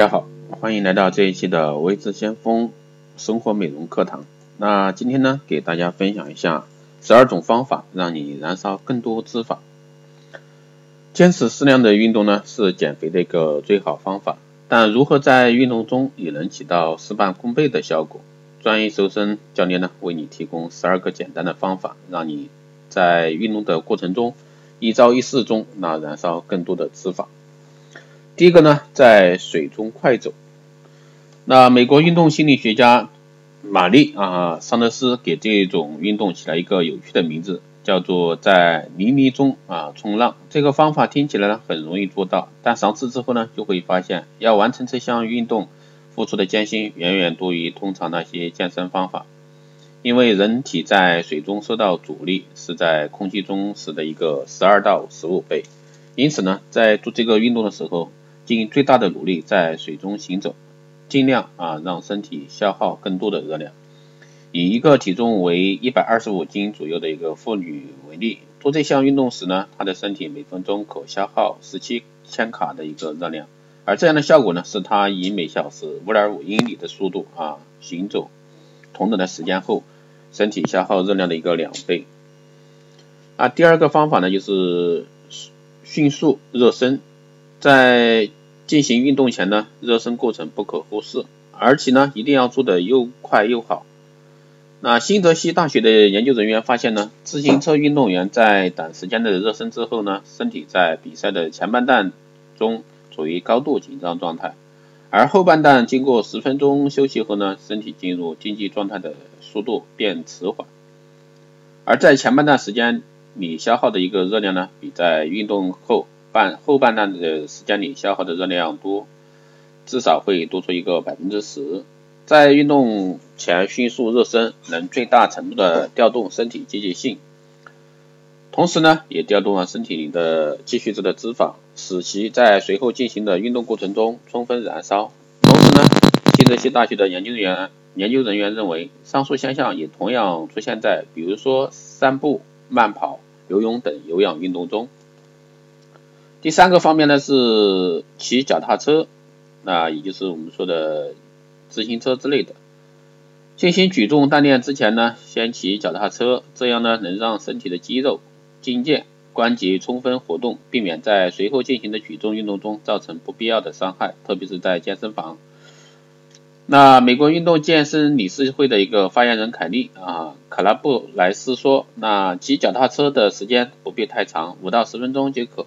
大家好，欢迎来到这一期的微智先锋生活美容课堂。那今天呢，给大家分享一下十二种方法，让你燃烧更多脂肪。坚持适量的运动呢，是减肥的一个最好方法。但如何在运动中也能起到事半功倍的效果？专业瘦身教练呢，为你提供十二个简单的方法，让你在运动的过程中一招一式中，那燃烧更多的脂肪。第一个呢，在水中快走。那美国运动心理学家玛丽啊桑德斯给这种运动起了一个有趣的名字，叫做在泥泞中啊冲浪。这个方法听起来呢很容易做到，但尝试之后呢就会发现，要完成这项运动付出的艰辛远远多于通常那些健身方法。因为人体在水中受到阻力是在空气中时的一个十二到十五倍，因此呢在做这个运动的时候。尽最大的努力在水中行走，尽量啊让身体消耗更多的热量。以一个体重为一百二十五斤左右的一个妇女为例，做这项运动时呢，她的身体每分钟可消耗十七千卡的一个热量，而这样的效果呢，是她以每小时五点五英里的速度啊行走同等的时间后，身体消耗热量的一个两倍。啊，第二个方法呢，就是迅速热身，在进行运动前呢，热身过程不可忽视，而且呢，一定要做的又快又好。那新泽西大学的研究人员发现呢，自行车运动员在短时间的热身之后呢，身体在比赛的前半段中处于高度紧张状态，而后半段经过十分钟休息后呢，身体进入竞技状态的速度变迟缓。而在前半段时间里消耗的一个热量呢，比在运动后。半后半段的时间里消耗的热量多，至少会多出一个百分之十。在运动前迅速热身，能最大程度的调动身体积极性，同时呢，也调动了身体里的积蓄质的脂肪，使其在随后进行的运动过程中充分燃烧。同时呢，新泽西大学的研究员研究人员认为，上述现象也同样出现在比如说散步、慢跑、游泳等有氧运动中。第三个方面呢是骑脚踏车，那也就是我们说的自行车之类的。进行举重锻炼之前呢，先骑脚踏车，这样呢能让身体的肌肉、筋腱、关节充分活动，避免在随后进行的举重运动中造成不必要的伤害，特别是在健身房。那美国运动健身理事会的一个发言人凯利啊卡拉布莱斯说，那骑脚踏车的时间不必太长，五到十分钟即可。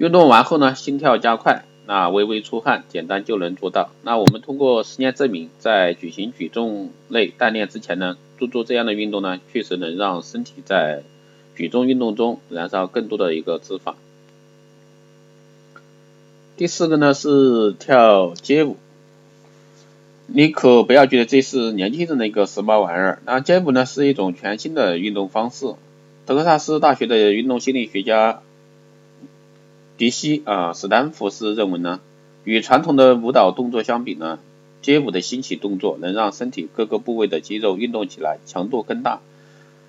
运动完后呢，心跳加快，那微微出汗，简单就能做到。那我们通过实验证明，在举行举重类锻炼之前呢，做做这样的运动呢，确实能让身体在举重运动中燃烧更多的一个脂肪。第四个呢是跳街舞，你可不要觉得这是年轻人的一个时髦玩意儿。那街舞呢是一种全新的运动方式。德克萨斯大学的运动心理学家。迪西啊，史丹福斯认为呢，与传统的舞蹈动作相比呢，街舞的兴起动作能让身体各个部位的肌肉运动起来，强度更大，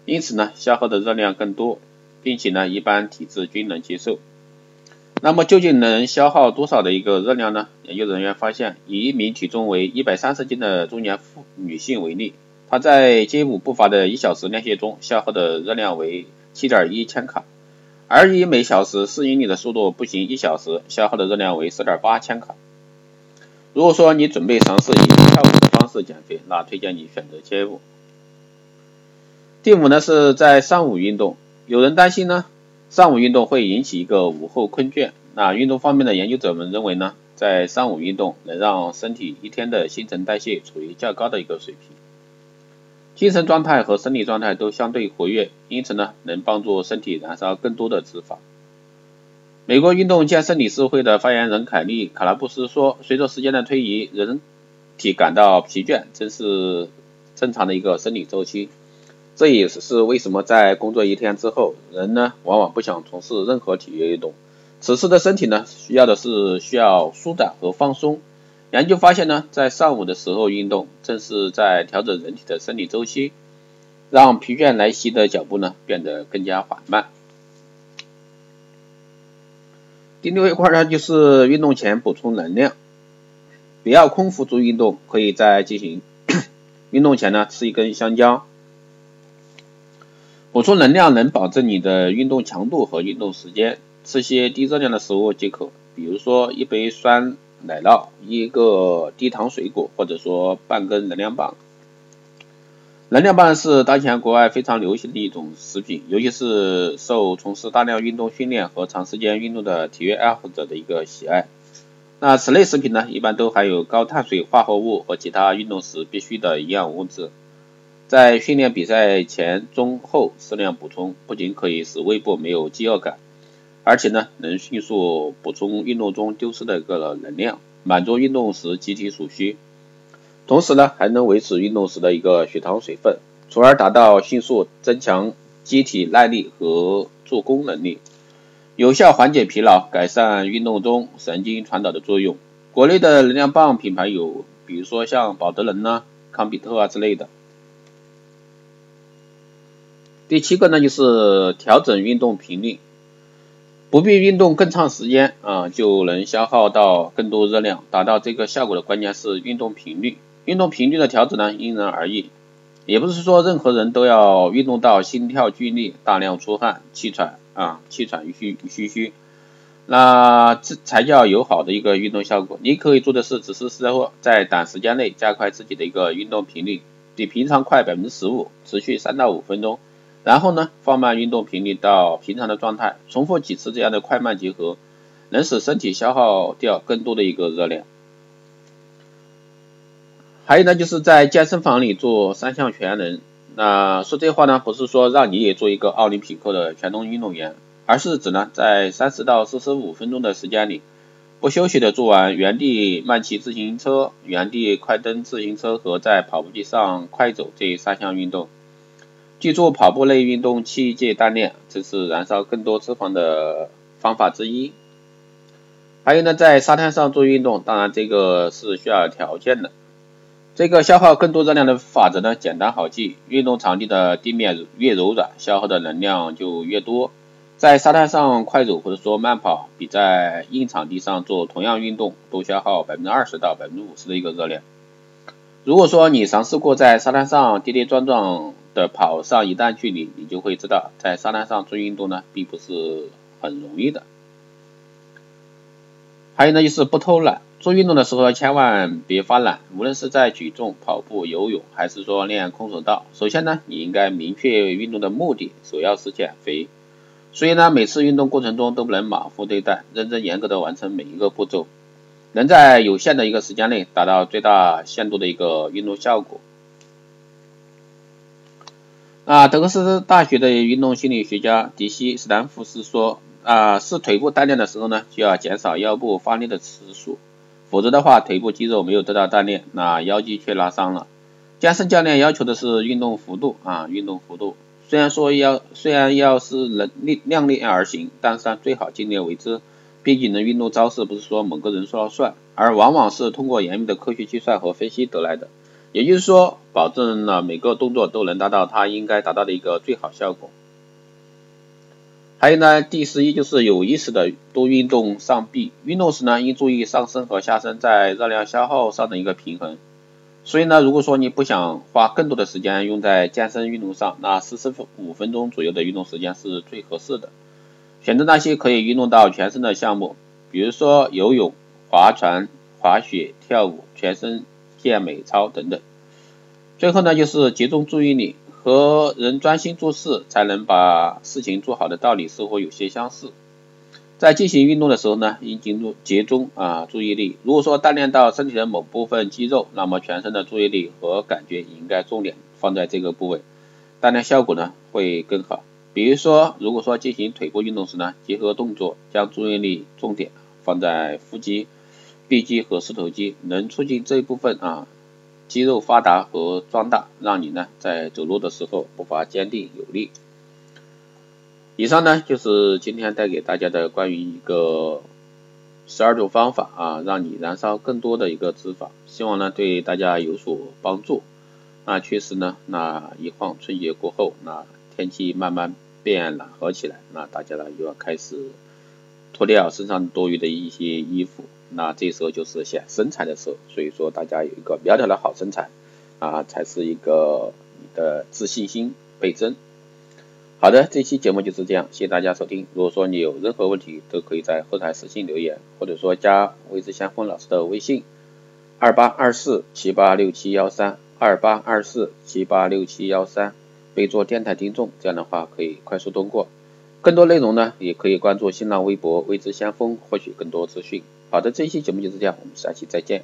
因此呢，消耗的热量更多，并且呢，一般体质均能接受。那么究竟能消耗多少的一个热量呢？研究人员发现，以一名体重为一百三十斤的中年妇女性为例，她在街舞步伐的一小时练习中消耗的热量为七点一千卡。而以每小时四英里的速度步行一小时，消耗的热量为四点八千卡。如果说你准备尝试以跳舞的方式减肥，那推荐你选择街舞。第五呢是在上午运动，有人担心呢，上午运动会引起一个午后困倦。那运动方面的研究者们认为呢，在上午运动能让身体一天的新陈代谢处于较高的一个水平。精神状态和生理状态都相对活跃，因此呢，能帮助身体燃烧更多的脂肪。美国运动健身理事会的发言人凯利·卡拉布斯说：“随着时间的推移，人体感到疲倦，这是正常的一个生理周期。这也是为什么在工作一天之后，人呢往往不想从事任何体育运动。此时的身体呢，需要的是需要舒展和放松。”研究发现呢，在上午的时候运动，正是在调整人体的生理周期，让疲倦来袭的脚步呢变得更加缓慢。第六一块呢，就是运动前补充能量。不要空腹做运动，可以在进行 运动前呢吃一根香蕉。补充能量能保证你的运动强度和运动时间，吃些低热量的食物即可，比如说一杯酸奶酪，一个低糖水果，或者说半根能量棒。能量棒是当前国外非常流行的一种食品，尤其是受从事大量运动训练和长时间运动的体育爱好者的一个喜爱。那此类食品呢，一般都含有高碳水化合物和其他运动时必需的营养物质。在训练比赛前、中、后适量补充，不仅可以使胃部没有饥饿感，而且呢，能迅速补充运动中丢失的一个能量，满足运动时机体所需。同时呢，还能维持运动时的一个血糖水分，从而达到迅速增强机体耐力和做功能力，有效缓解疲劳，改善运动中神经传导的作用。国内的能量棒品牌有，比如说像宝德能呐、康比特啊之类的。第七个呢，就是调整运动频率，不必运动更长时间啊，就能消耗到更多热量，达到这个效果的关键是运动频率。运动频率的调整呢，因人而异，也不是说任何人都要运动到心跳剧烈、大量出汗、气喘啊、气喘吁吁吁，那这才叫有好的一个运动效果。你可以做的是，只是说在短时间内加快自己的一个运动频率，比平常快百分之十五，持续三到五分钟。然后呢，放慢运动频率到平常的状态，重复几次这样的快慢结合，能使身体消耗掉更多的一个热量。还有呢，就是在健身房里做三项全能。那说这话呢，不是说让你也做一个奥林匹克的全能运动员，而是指呢，在三十到四十五分钟的时间里，不休息的做完原地慢骑自行车、原地快蹬自行车和在跑步机上快走这三项运动。记住，跑步类运动器械锻炼，这是燃烧更多脂肪的方法之一。还有呢，在沙滩上做运动，当然这个是需要条件的。这个消耗更多热量的法则呢，简单好记。运动场地的地面越柔软，消耗的能量就越多。在沙滩上快走或者说慢跑，比在硬场地上做同样运动多消耗百分之二十到百分之五十的一个热量。如果说你尝试过在沙滩上跌跌撞撞，的跑上一段距离，你就会知道，在沙滩上做运动呢，并不是很容易的。还有呢，就是不偷懒，做运动的时候千万别发懒。无论是在举重、跑步、游泳，还是说练空手道，首先呢，你应该明确运动的目的，首要是减肥。所以呢，每次运动过程中都不能马虎对待，认真严格的完成每一个步骤，能在有限的一个时间内达到最大限度的一个运动效果。啊，德克斯大学的运动心理学家迪西·斯坦福斯说，啊，是腿部锻炼的时候呢，就要减少腰部发力的次数，否则的话，腿部肌肉没有得到锻炼，那腰肌却拉伤了。健身教练要求的是运动幅度啊，运动幅度。虽然说要，虽然要是能力量力而行，但是呢，最好尽力为之。毕竟呢，运动招式不是说某个人说了算，而往往是通过严密的科学计算和分析得来的。也就是说，保证了每个动作都能达到它应该达到的一个最好效果。还有呢，第十一就是有意识的多运动上臂。运动时呢，应注意上身和下身在热量消耗上的一个平衡。所以呢，如果说你不想花更多的时间用在健身运动上，那四十五分钟左右的运动时间是最合适的。选择那些可以运动到全身的项目，比如说游泳、划船、滑雪、跳舞、全身。健美操等等，最后呢就是集中注意力和人专心做事才能把事情做好的道理似乎有些相似。在进行运动的时候呢，应集中集中啊注意力。如果说锻炼到身体的某部分肌肉，那么全身的注意力和感觉应该重点放在这个部位，锻炼效果呢会更好。比如说，如果说进行腿部运动时呢，结合动作，将注意力重点放在腹肌。臂肌和四头肌能促进这一部分啊肌肉发达和壮大，让你呢在走路的时候步伐坚定有力。以上呢就是今天带给大家的关于一个十二种方法啊，让你燃烧更多的一个脂肪，希望呢对大家有所帮助。那确实呢，那一晃春节过后，那天气慢慢变暖和起来，那大家呢又要开始脱掉身上多余的一些衣服。那这时候就是显身材的时候，所以说大家有一个苗条的好身材啊，才是一个你的自信心倍增。好的，这期节目就是这样，谢谢大家收听。如果说你有任何问题，都可以在后台私信留言，或者说加魏之先锋老师的微信二八二四七八六七幺三二八二四七八六七幺三，备注电台听众，这样的话可以快速通过。更多内容呢，也可以关注新浪微博魏之先锋，获取更多资讯。好的，这一期节目就是这样，我们下期再见。